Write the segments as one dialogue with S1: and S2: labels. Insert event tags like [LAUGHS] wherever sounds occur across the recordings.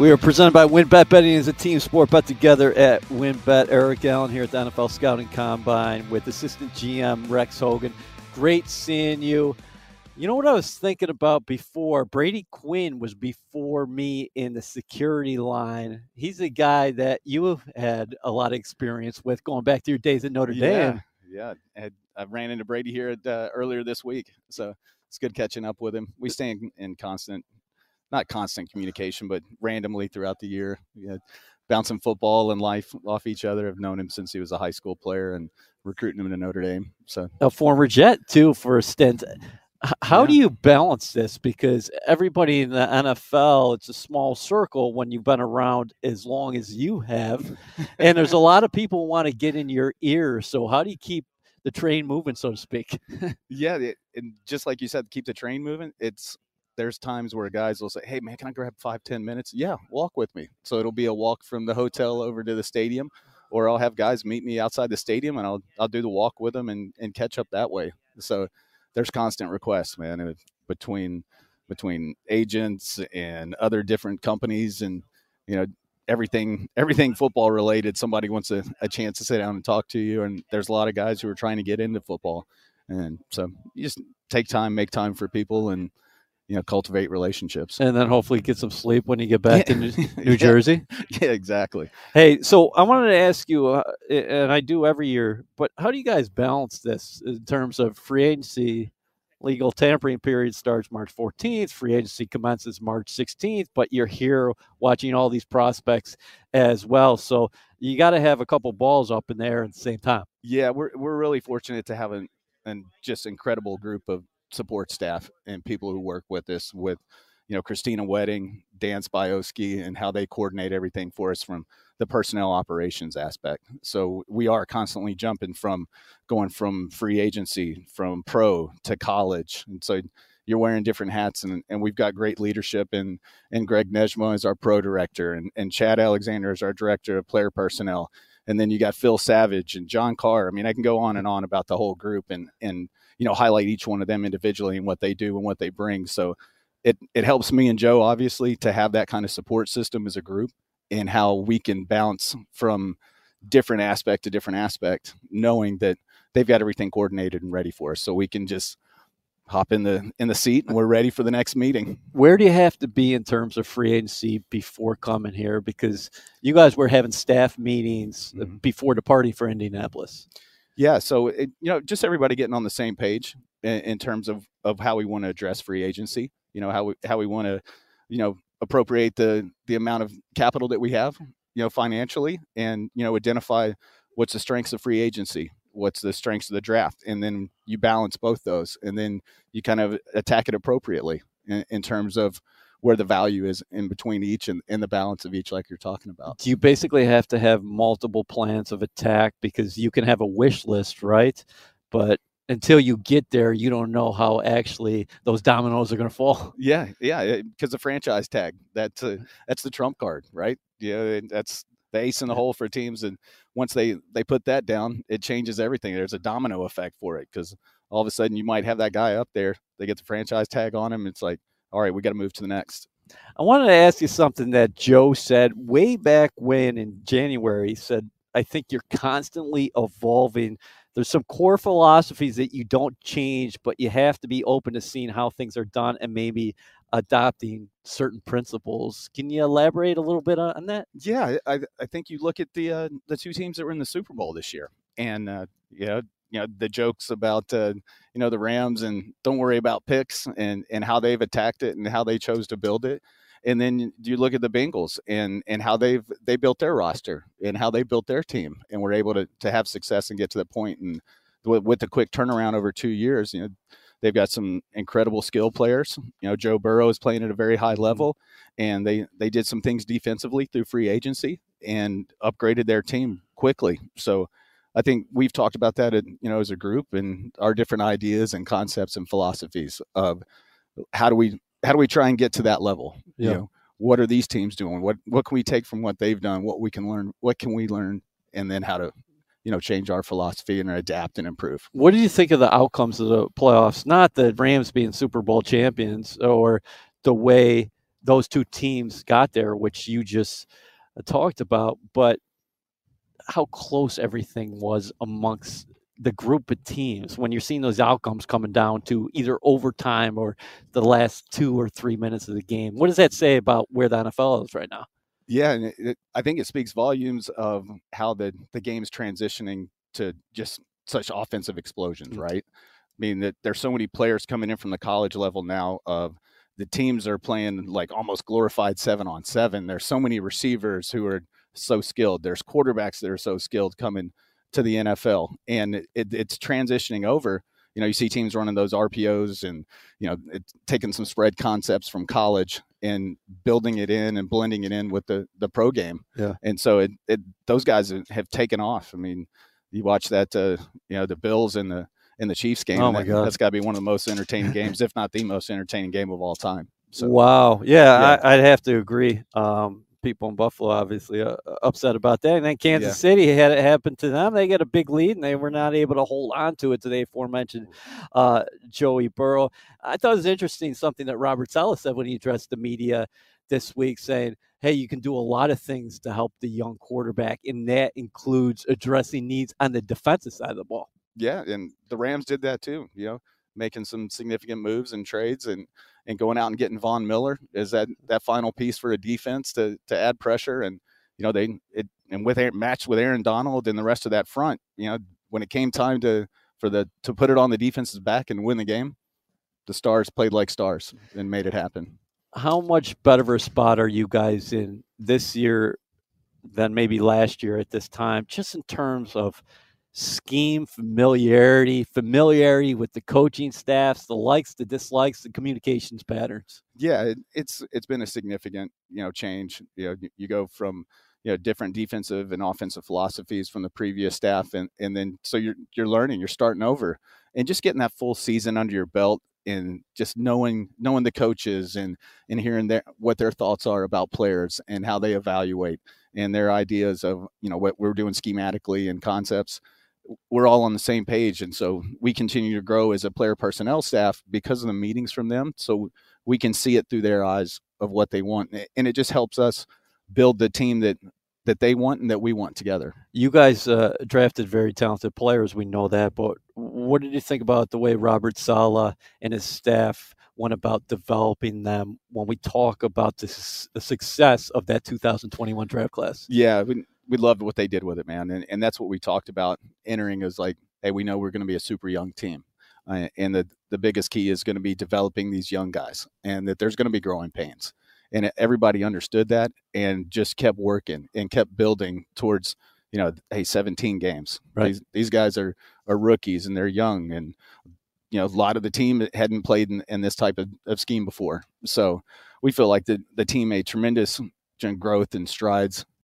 S1: We are presented by WynnBET. Betting is a team sport. Bet together at WynnBET. Eric Allen here at the NFL Scouting Combine with assistant GM Rex Hogan. Great seeing you. You know what I was thinking about before? Brady Quinn was before me in the security line. He's a guy that you have had a lot of experience with going back to your days at Notre Dame.
S2: Yeah, yeah. I, I ran into Brady here at, uh, earlier this week, so it's good catching up with him. We stay in, in constant, not constant communication, but randomly throughout the year. You know, bouncing football and life off each other. I've known him since he was a high school player and recruiting him to Notre Dame. So
S1: a former Jet too for a stint. How yeah. do you balance this? Because everybody in the NFL, it's a small circle when you've been around as long as you have. and there's a [LAUGHS] lot of people want to get in your ear. So, how do you keep the train moving, so to speak?
S2: yeah. And just like you said, keep the train moving. It's, there's times where guys will say, Hey, man, can I grab five, ten minutes? Yeah, walk with me. So, it'll be a walk from the hotel over to the stadium, or I'll have guys meet me outside the stadium and I'll, I'll do the walk with them and, and catch up that way. So, there's constant requests, man, between between agents and other different companies, and you know everything everything football related. Somebody wants a, a chance to sit down and talk to you, and there's a lot of guys who are trying to get into football, and so you just take time, make time for people, and you know cultivate relationships.
S1: And then hopefully get some sleep when you get back to new, [LAUGHS] new jersey. [LAUGHS]
S2: Yeah exactly.
S1: Hey so i wanted to ask you uh, and i do every year but how do you guys balance this in terms of free agency legal tampering period starts march 14th free agency commences march 16th but you're here watching all these prospects as well. So you got to have a couple balls up in there at the same time.
S2: Yeah we're, we're really fortunate to have an, an just incredible group of support staff and people who work with us with you know christina wedding dan spioski and how they coordinate everything for us from the personnel operations aspect. So we are constantly jumping from going from free agency from pro to college. And so you're wearing different hats and, and we've got great leadership and and greg Nejmeh is our pro director and, and chad alexander is our director of player personnel. And then you got phil savage and john carr. I mean i can go on and on about the whole group and and you know highlight each one of them individually and what they do and what they bring so it it helps me and joe obviously to have that kind of support system as a group and how we can bounce from different aspect to different aspect knowing that they've got everything coordinated and ready for us so we can just hop in the in the seat and we're ready for the next meeting.
S1: Where do you have to be in terms of free agency before coming here? Because you guys were having staff meetings mm-hmm. before departing for Indianapolis.
S2: Yeah, so it, you know, just everybody getting on the same page in, in terms of of how we want to address free agency. You know, how we how we want to, you know, appropriate the the amount of capital that we have, you know, financially, and you know, identify what's the strengths of free agency, what's the strengths of the draft, and then you balance both those, and then you kind of attack it appropriately in, in terms of where the value is in between each and, and the balance of each, like you're talking about.
S1: You basically have to have multiple plans of attack because you can have a wish list, right? But until you get there, you don't know how actually those dominoes are going to fall. [LAUGHS]
S2: Yeah, yeah, because the franchise tag that's a, that's the trump card, right? Yeah, that's the ace in the hole for teams, and once they they put that down, it changes everything. There's a domino effect for it because all of a sudden you might have that guy up there, they get the franchise tag on him. It's like all right, we got to move to the next.
S1: I wanted to ask you something that Joe said way back when in January. He said, I think you're constantly evolving. There's some core philosophies that you don't change, but you have to be open to seeing how things are done and maybe adopting certain principles. Can you elaborate a little bit on that?
S2: Yeah, I, I think you look at the uh, the two teams that were in the Super Bowl this year, and uh, know you know the jokes about uh, you know the Rams and don't worry about picks and and how they've attacked it and how they chose to build it. And then you look at the Bengals and and how they've they built their roster and how they built their team and were able to to have success and get to the point and with, with the quick turnaround over two years, you know they've got some incredible skill players. You know Joe Burrow is playing at a very high level, and they they did some things defensively through free agency and upgraded their team quickly. So I think we've talked about that, you know, as a group and our different ideas and concepts and philosophies of how do we how do we try and get to that level? Yeah. You know, what are these teams doing? What what can we take from what they've done? What we can learn? What can we learn? And then how to you know change our philosophy and adapt and improve.
S1: What do you think of the outcomes of the playoffs? Not the Rams being Super Bowl champions or the way those two teams got there, which you just talked about, but how close everything was amongst the group of teams when you're seeing those outcomes coming down to either overtime or the last two or three minutes of the game. What does that say about where the NFL is right now?
S2: Yeah, and it, I think it speaks volumes of how the the game's transitioning to just such offensive explosions, mm-hmm. right? I mean that there's so many players coming in from the college level now of the teams are playing like almost glorified seven on seven. There's so many receivers who are so skilled. There's quarterbacks that are so skilled coming to the NFL, and it, it, it's transitioning over. You know, you see teams running those RPOs and you know it's taking some spread concepts from college and building it in and blending it in with the the pro game.
S1: Yeah,
S2: and so it, it those guys have taken off. I mean, you watch that, uh, you know, the Bills and the in the Chiefs game.
S1: Oh my
S2: that,
S1: God.
S2: That's got to be one of the most entertaining [LAUGHS] games, if not the most entertaining game of all time.
S1: So, wow, yeah, yeah. I, would have to agree. Um, people in Buffalo obviously uh, upset about that. And then Kansas yeah. City had it happen to them. They get a big lead and they were not able to hold on to it to the aforementioned uh, Joey Burrow. I thought it was interesting something that Robert Saleh said when he addressed the media this week, saying, Hey, you can do a lot of things to help the young quarterback, and that includes addressing needs on the defensive side of the ball.
S2: Yeah, and the Rams did that too. You know, making some significant moves and trades and and going out and getting Von Miller is that mm-hmm. that final piece for a defense to to add pressure and you know they it and with matched with Aaron Donald and the rest of that front you know when it came time to for the to put it on the defense's back and win the game the stars played like stars and made it happen.
S1: How much better of a spot are you guys in this year than maybe last year at this time just in terms of scheme, familiarity, familiarity with the coaching staffs, the likes, the dislikes, the communications patterns.
S2: Yeah, it, it's it's been a significant you know change. You know, you go from you know different defensive and offensive philosophies from the previous staff, and and then so you're you're learning, you're starting over, and just getting that full season under your belt. And just knowing knowing the coaches and and hearing their what their thoughts are about players and how they evaluate and their ideas of you know what we're doing schematically and concepts we're all on the same page and so we continue to grow as a player personnel staff because of the meetings from them so we can see it through their eyes of what they want and it just helps us build the team that that they want and that we want together.
S1: You guys uh, drafted very talented players we know that but what did you think about the way robert Saleh and his staff went about developing them when we talk about the, the success of that 2021 draft class?
S2: Yeah we, loved what they did with it, man. And, and that's what we talked about entering is like, hey, we know we're going to be a super young team. Uh, and the, the biggest key is going to be developing these young guys and that there's going to be growing pains. And everybody understood that and just kept working and kept building towards, you know, hey, 17 games.
S1: Right.
S2: These, these guys are, are rookies and they're young. And, you know, a lot of the team hadn't played in, in this type of, of scheme before. So we feel like the, the team made tremendous growth and strides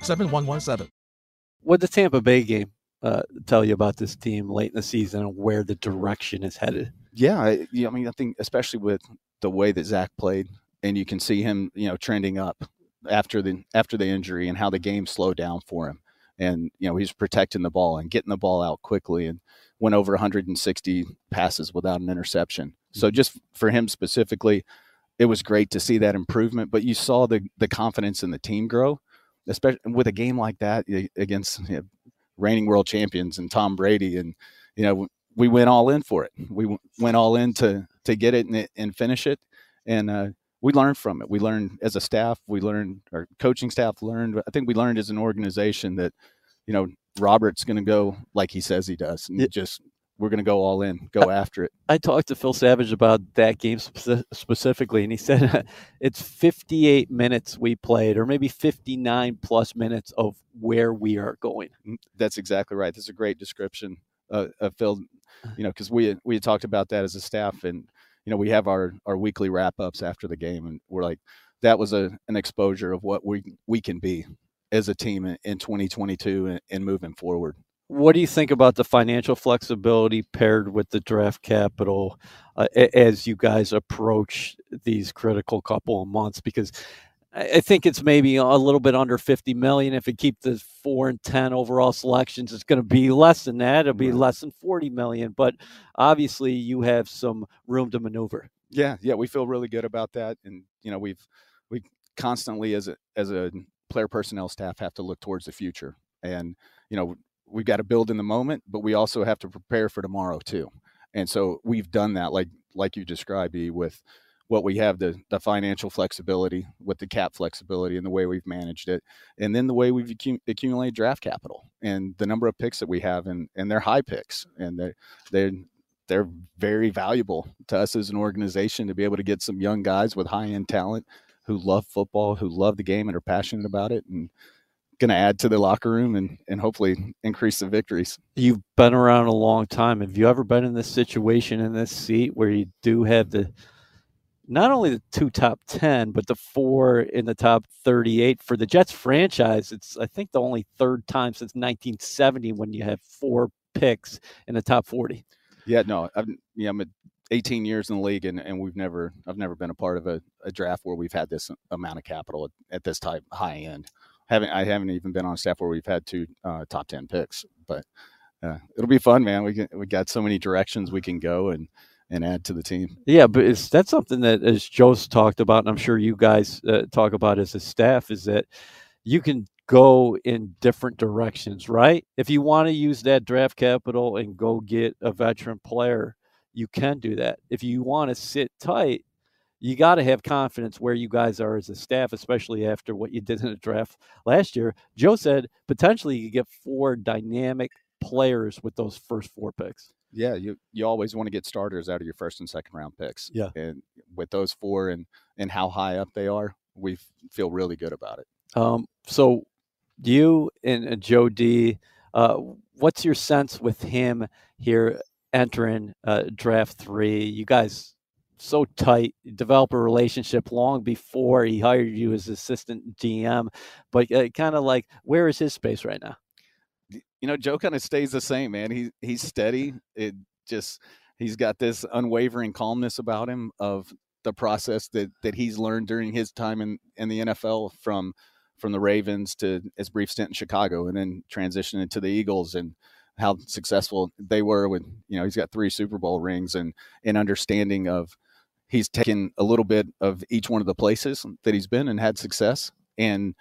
S3: 7117.
S1: What did the Tampa Bay game uh, tell you about this team late in the season and where the direction is headed?
S2: Yeah, I, I mean, I think especially with the way that Zach played, and you can see him, you know, trending up after the after the injury and how the game slowed down for him. And you know, he's protecting the ball and getting the ball out quickly, and went over 160 passes without an interception. So mm-hmm. just for him specifically, it was great to see that improvement. But you saw the the confidence in the team grow especially with a game like that against [LAUGHS] you know, reigning world champions and Tom Brady, and you know we went all in for it. We went all in to to get it and, and finish it, and uh, we learned from it. We learned as a staff. We learned our coaching staff learned. I think we learned as an organization that you know Robert's going to go like he says he does, and just we're going to go all in, go after it.
S1: I talked to Phil Savage about that game specifically, and he [LAUGHS] said it's 58 minutes we played, or maybe 59 plus minutes of where we are going.
S2: Mm, that's exactly right. That's a great description uh, of Phil. You know, because we we had talked about that as a staff, and you know, we have our our weekly wrap ups after the game, and we're like, that was a an exposure of what we we can be as a team in, in 2022 and, and moving forward.
S1: What do you think about the financial flexibility paired with the draft capital uh, as you guys approach these critical couple of months? Because I think it's maybe a little bit under 50 million. If it keep the four and 10 overall selections, it's going to be less than that. It'll be less than 40 million. But obviously, you have some room to maneuver.
S2: Yeah, yeah, we feel really good about that, and you know, we've we constantly as a as a player personnel staff have to look towards the future, and you know, we've got to build in the moment, but we also have to prepare for tomorrow too. And so we've done that, like like you described, with what we have the the financial flexibility with the cap flexibility and the way we've managed it and then the way we've accum- accumulated draft capital and the number of picks that we have and and they're high picks and they they're they're very valuable to us as an organization to be able to get some young guys with high end talent who love football who love the game and are passionate about it and going to add to the locker room and, and hopefully increase the victories.
S1: You've been around a long time. Have you ever been in this situation in this seat where you do have the not only the two top 10, but the four in the top 38 for the Jets franchise. It's, I think, the only third time since 1970 when you have four picks in the top 40.
S2: Yeah, no, I've, yeah, I'm 18 years in the league, and, and we've never, I've never been a part of a, a draft where we've had this amount of capital at, at this type high end. Haven't, I haven't even been on staff where we've had two uh, top 10 picks, but uh, it'll be fun, man. We get, we got so many directions we can go, and and add to the team.
S1: Yeah, but is that's something that as Joe's talked about, and I'm sure you guys uh, talk about as a staff, is that you can go in different directions, right? If you want to use that draft capital and go get a veteran player, you can do that. If you want to sit tight, you got to have confidence where you guys are as a staff, especially after what you did in the draft last year. Joe said potentially you get four dynamic players with those first four picks.
S2: Yeah, you you always want to get starters out of your first and second round picks.
S1: Yeah,
S2: and with those four and and how high up they are, we feel really good about it.
S1: Um, so you and Joe D, uh, what's your sense with him here entering uh, draft three? You guys so tight, develop a relationship long before he hired you as assistant GM, but uh, kind of like where is his space right now?
S2: you know, Joe kind of stays the same, man. He he's steady. It just he's got this unwavering calmness about him of the process that that he's learned during his time in in the NFL from from the Ravens to his brief stint in Chicago and then transitioning to the Eagles and how successful they were with you know he's got three Super Bowl rings and an understanding of he's taken a little bit of each one of the places that he's been and had success and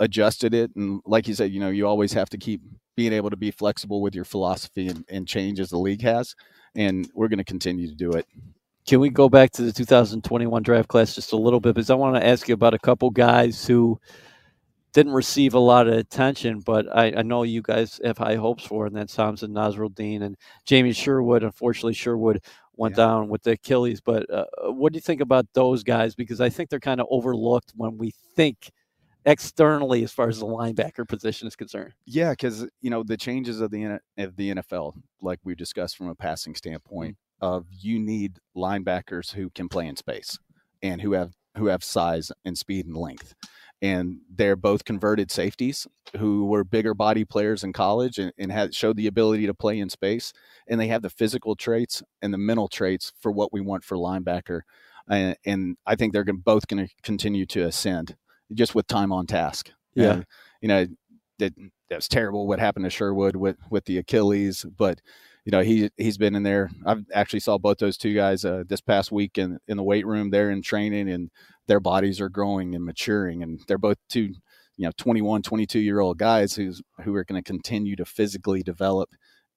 S2: adjusted it and like you said you know you always have to keep being able to be flexible with your philosophy and, and change as the league has. And we're going to continue to do it.
S1: Can we go back to the 2021 draft class just a little bit? Because I want to ask you about a couple guys who didn't receive a lot of attention, but I, I know you guys have high hopes for, and that's Hamsah Nasirildeen and Jamien Sherwood. Unfortunately, Sherwood went yeah. down with the Achilles. But uh, what do you think about those guys? Because I think they're kind of overlooked when we think externally as far as the linebacker position is concerned.
S2: Yeah, because you know the changes of the of the NFL, like we discussed from a passing standpoint, mm-hmm. of you need linebackers who can play in space and who have who have size and speed and length. And they're both converted safeties who were bigger body players in college and, and had showed the ability to play in space. And they have the physical traits and the mental traits for what we want for linebacker. And, and I think they're gonna, both going to continue to ascend just with time on task.
S1: Yeah. And,
S2: you know, that that's terrible what happened to Sherwood with with the Achilles, but you know he he's been in there. I've actually saw both those two guys uh, this past week in in the weight room. They're in training and their bodies are growing and maturing, and they're both two you know 21 22 year old guys who's who are going to continue to physically develop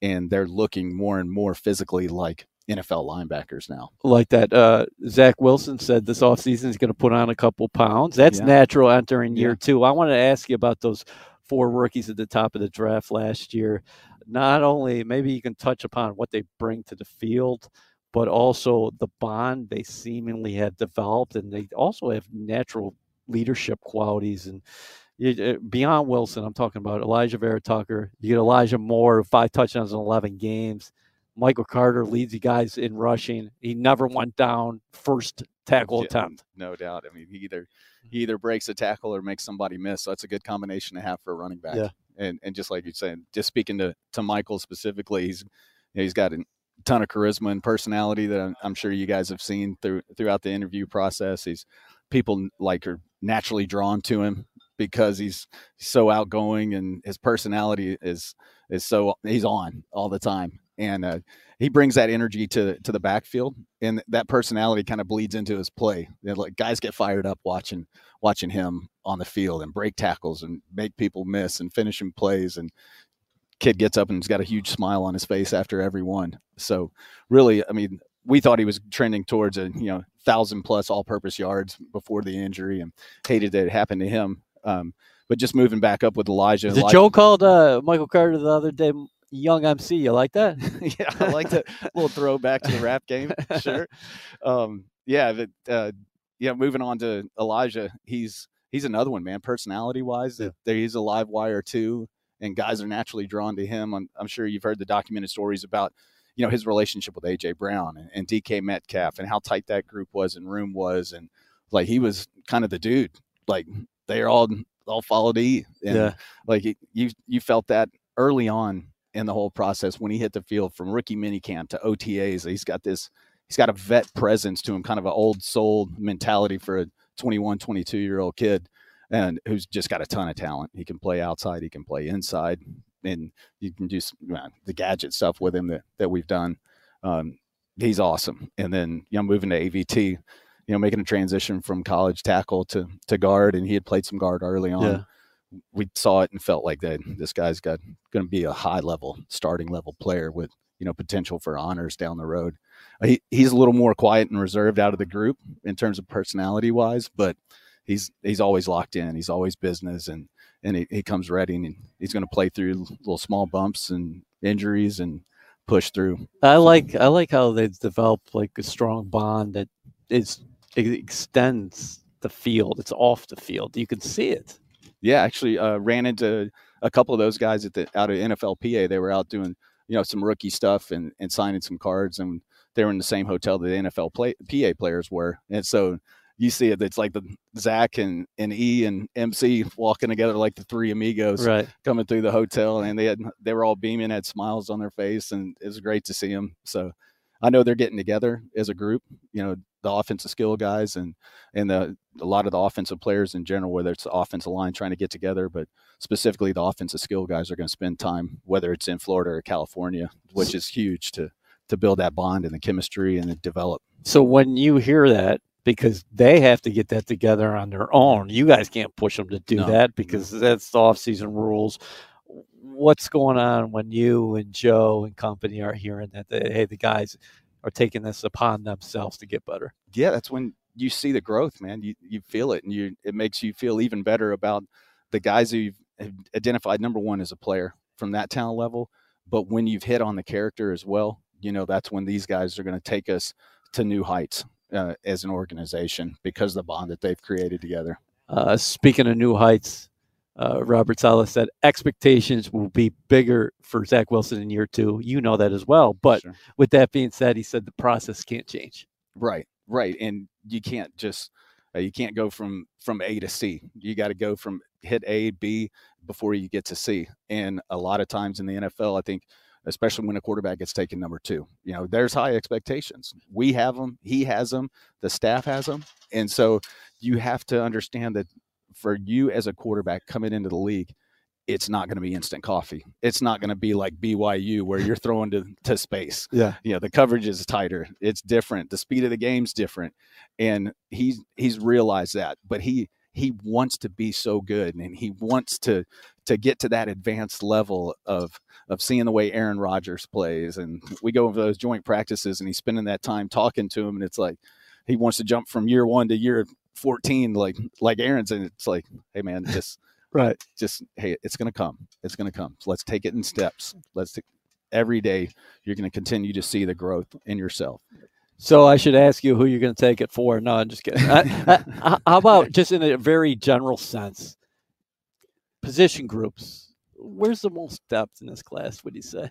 S2: and they're looking more and more physically like NFL linebackers now.
S1: Like that. Uh, Zach Wilson said this offseason is going to put on a couple pounds. That's yeah. natural entering year yeah. two. I wanted to ask you about those four rookies at the top of the draft last year. Not only, maybe you can touch upon what they bring to the field, but also the bond they seemingly have developed. And they also have natural leadership qualities. And uh, beyond Wilson, I'm talking about Alijah Vera-Tucker. You get Elijah Moore, five touchdowns in 11 games Michael Carter leads the guys in rushing. He never went down first tackle
S2: Yeah,
S1: attempt.
S2: No doubt. I mean, he either he either breaks a tackle or makes somebody miss. So that's a good combination to have for a running back.
S1: Yeah.
S2: And and just like you're saying, just speaking to to Michael specifically, he's you know, he's got a ton of charisma and personality that I'm, I'm sure you guys have seen through throughout the interview process. He's people like are naturally drawn to him because he's so outgoing and his personality is is so he's on all the time and uh, he brings that energy to to the backfield and that personality kind of bleeds into his play You know, like guys get fired up watching watching him on the field and break tackles and make people miss and finishing plays and kid gets up and he's got a huge smile on his face after every one so really i mean we thought he was trending towards a you know thousand plus all purpose yards before the injury and hated that it happened to him um, but just moving back up with elijah
S1: The
S2: Elijah-
S1: Joe called uh, Michael Carter the other day, young MC. You like that? [LAUGHS]
S2: yeah, I like that little throwback to the rap game. [LAUGHS] Sure. Um, yeah, but uh, yeah. Moving on to Elijah, he's he's another one, man. Personality wise,
S1: Yeah.
S2: that he's a live wire too, and guys are naturally drawn to him. I'm, I'm sure you've heard the documented stories about you know his relationship with AJ Brown and, and DK Metcalf and how tight that group was and room was, and like he was kind of the dude. Like they are all all followed E. And,
S1: Yeah.
S2: like you you felt that early on in the whole process when he hit the field from rookie minicamp to OTAs. He's got this he's got a vet presence to him, kind of an old soul mentality for a 21, 22 year old kid and who's just got a ton of talent. He can play outside, he can play inside, and you can do some, the gadget stuff with him that, that we've done. Um, he's awesome. And then you know, moving to AVT, you know, making a transition from college tackle to to guard, and he had played some guard early on
S1: Yeah.
S2: we saw it and felt like that this guy's got going to be a high level starting level player with you know potential for honors down the road. He he's a little more quiet and reserved out of the group in terms of personality wise, but he's he's always locked in. He's always business and and he, he comes ready and he's going to play through little small bumps and injuries and push through.
S1: I like I like how they've developed like a strong bond that is it extends the field. It's off the field. You can see it.
S2: Yeah, actually uh, ran into a couple of those guys at the out of NFLPA. They were out doing you know some rookie stuff and and signing some cards, and they were in the same hotel that the NFL play, PA players were, and so you see it. It's like the Zach and and E and MC walking together like the three amigos
S1: Right.
S2: coming through the hotel, and they had they were all beaming, had smiles on their face, and it was great to see them. So I know they're getting together as a group. You know, the offensive skill guys and and the a lot of the offensive players in general, whether it's the offensive line trying to get together, but specifically the offensive skill guys are going to spend time, whether it's in Florida or California, which is huge to to build that bond and the chemistry and the develop.
S1: So when you hear that, because they have to get that together on their own, you guys can't push them to do
S2: No.
S1: that because that's the off-season rules. What's going on when you and Joe and company are hearing that? They, hey, the guys are taking this upon themselves to get better.
S2: yeah, that's when you see the growth, man. You you feel it, and you it makes you feel even better about the guys who you've identified. Number one as a player from that talent level, but when you've hit on the character as well, you know that's when these guys are going to take us to new heights uh, as an organization because of the bond that they've created together.
S1: Uh, speaking of new heights, uh, Robert Saleh said expectations will be bigger for Zach Wilson in year two. You know that as well. But
S2: Sure.
S1: with that being said, he said the process can't change.
S2: Right, right, and you can't just uh, you can't go from from A to C. You got to go from hit A B before you get to C. And a lot of times in the NFL, I think, especially when a quarterback gets taken number two, you know, there's high expectations. We have them, he has them, the staff has them, and so you have to understand that for you as a quarterback coming into the league. It's not going to be instant coffee. It's not going to be like BYU where you're throwing to, to space
S1: Yeah.
S2: you know the coverage is tighter it's different the speed of the game's different and he's he's realized that but he he wants to be so good and he wants to to get to that advanced level of of seeing the way Aaron Rodgers plays and we go over those joint practices and he's spending that time talking to him and it's like he wants to jump from year 1 to year 14 like like Aaron's and it's like hey man just
S1: Right.
S2: just hey it's going to come it's going to come. So let's take it in steps. Let's take, every day you're going to continue to see the growth in yourself
S1: So I should ask you who you're going to take it for. No, I'm just kidding. I, [LAUGHS] I, how about just in a very general sense, position groups? Where's the most depth in this class? Would you say?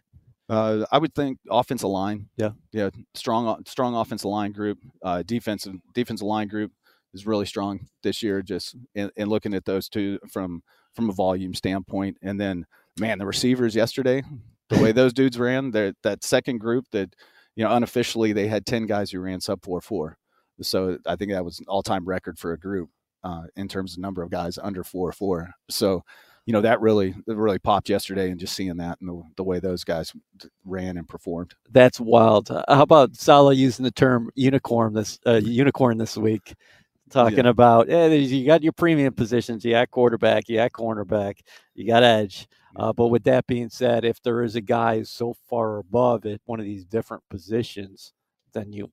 S2: Uh, I would think offensive line.
S1: Yeah.
S2: yeah, strong, strong offensive line group. Uh, defensive defensive line group is really strong this year. Just in, in looking at those two from from a volume standpoint, and then man, the receivers yesterday, the way those dudes ran, that second group that you know unofficially they had ten guys who ran sub four four. So I think that was an all time record for a group uh, in terms of number of guys under four four. So you know that really really popped yesterday, and just seeing that and the, the way those guys ran and performed.
S1: That's wild. Uh, how about Saleh using the term unicorn this uh, unicorn this week? Talking yeah. about hey, you got your premium positions, you got quarterback, you got cornerback, you got edge. Uh, but with that being said, if there is a guy so far above at one of these different positions, then you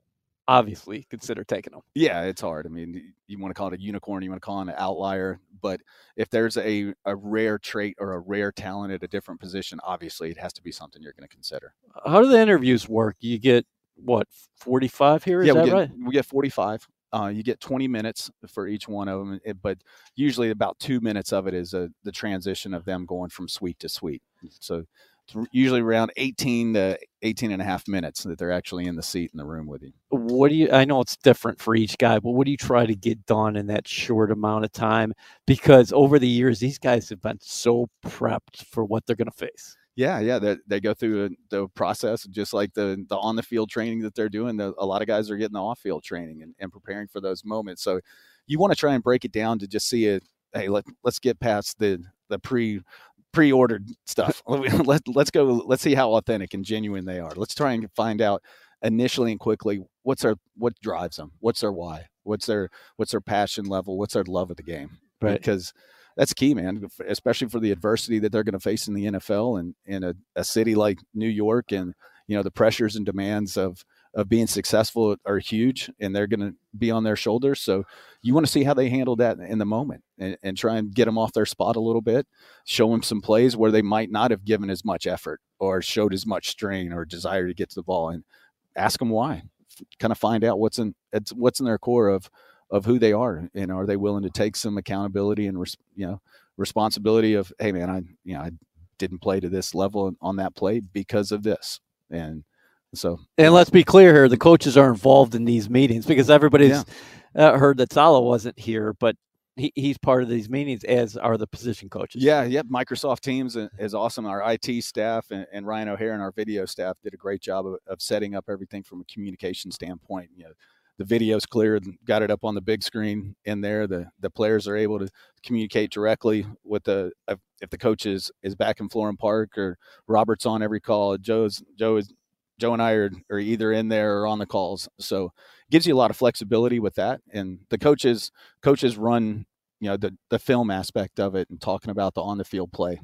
S1: obviously consider taking them.
S2: Yeah, it's hard. I mean, you want to call it a unicorn, you want to call it an outlier, but if there's a, a rare trait or a rare talent at a different position, obviously it has to be something you're going to consider.
S1: How do the interviews work? You get what 45 here? Is
S2: yeah,
S1: that
S2: get,
S1: right?
S2: We get 45. Uh, you get 20 minutes for each one of them, but usually about two minutes of it is a, the transition of them going from suite to suite. So usually around 18 to 18 and a half minutes that they're actually in the seat in the room with you.
S1: What do you, I know it's different for each guy, but what do you try to get done in that short amount of time? Because over the years, these guys have been so prepped for what they're going to face.
S2: Yeah, yeah, they, they go through the process just like the the on the field training that they're doing. The, a lot of guys are getting the off field training and, and preparing for those moments. So you want to try and break it down to just see it. Hey, let let's get past the the pre pre-ordered stuff. [LAUGHS] let, let's go. Let's see how authentic and genuine they are. Let's try and find out initially and quickly what's their what drives them. What's their why? What's their what's their passion level? What's their love of the game?
S1: Right.
S2: Because that's key, man. Especially for the adversity that they're going to face in the NFL and in a, a city like New York, and you know the pressures and demands of of being successful are huge and they're going to be on their shoulders. So you want to see how they handle that in the moment and, and, try and get them off their spot a little bit, show them some plays where they might not have given as much effort or showed as much strain or desire to get to the ball and ask them why, kind of find out what's in, what's in their core of, of who they are and are they willing to take some accountability and, you know, responsibility of, Hey man, I, you know, I didn't play to this level on that play because of this. And, so,
S1: and let's be clear here: the coaches are involved in these meetings because everybody's yeah. uh, heard that Saleh wasn't here, but he, he's part of these meetings, as are the position coaches.
S2: Yeah, yep. Microsoft Teams is awesome. Our IT staff and, and Ryan O'Hare and our video staff did a great job of, of setting up everything from a communication standpoint. You know, the video's clear, got it up on the big screen in there. The the players are able to communicate directly with the if the coach is, is back in Florham Park or Robert's on every call. Joe's Joe is Joe and I are, are either in there or on the calls. So gives you a lot of flexibility with that. And the coaches coaches run, you know, the the film aspect of it and talking about the on the field play.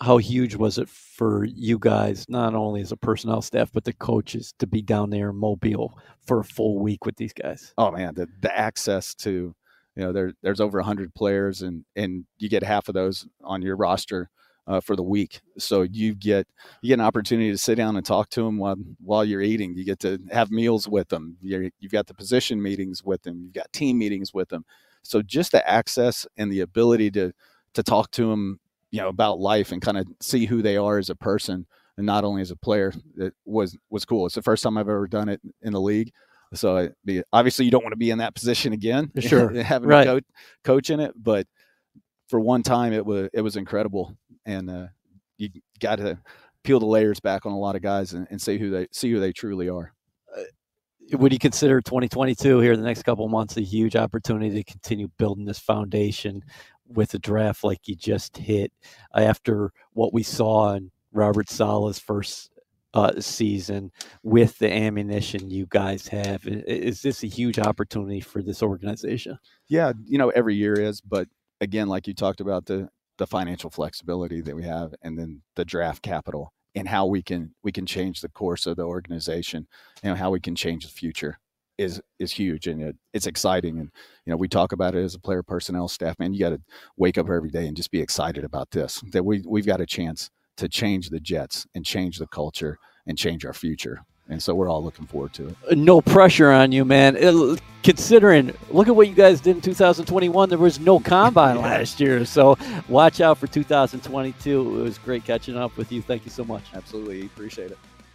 S1: How huge was it for you guys, not only as a personnel staff, but the coaches to be down there in Mobile for a full week with these guys?
S2: Oh man, the the access to you know there there's over 100 players and and you get half of those on your roster uh, for the week. So you get you get an opportunity to sit down and talk to them while while you're eating. You get to have meals with them. you have got the position meetings with them. You've got team meetings with them. So just the access and the ability to to talk to them, you know, about life and kind of see who they are as a person and not only as a player, it was was cool. It's the first time I've ever done it in the league. So be, obviously you don't want to be in that position again.
S1: Sure, [LAUGHS]
S2: having
S1: right.
S2: a coach, coach in it, but for one time it was it was incredible and uh, you got to peel the layers back on a lot of guys and, and see who they see who they truly are.
S1: Uh, would you consider 2022 here the next couple months a huge opportunity to continue building this foundation with a draft like you just hit after what we saw in Robert Saleh's first uh, season with the ammunition you guys have? Is this a huge opportunity for this organization?
S2: Yeah, you know, every year is, but again, like you talked about the the financial flexibility that we have and then the draft capital and how we can we can change the course of the organization you know how we can change the future is is huge and it, it's exciting and you know we talk about it as a player personnel staff man you got to wake up every day and just be excited about this that we we've got a chance to change the jets and change the culture and change our future and so we're all looking forward to it.
S1: Uh, no pressure on you, man. It, considering, look at what you guys did in 2021. There was no combine [LAUGHS] last year, so watch out for 2022. It was great catching up with you. Thank you so much.
S2: Absolutely, appreciate it.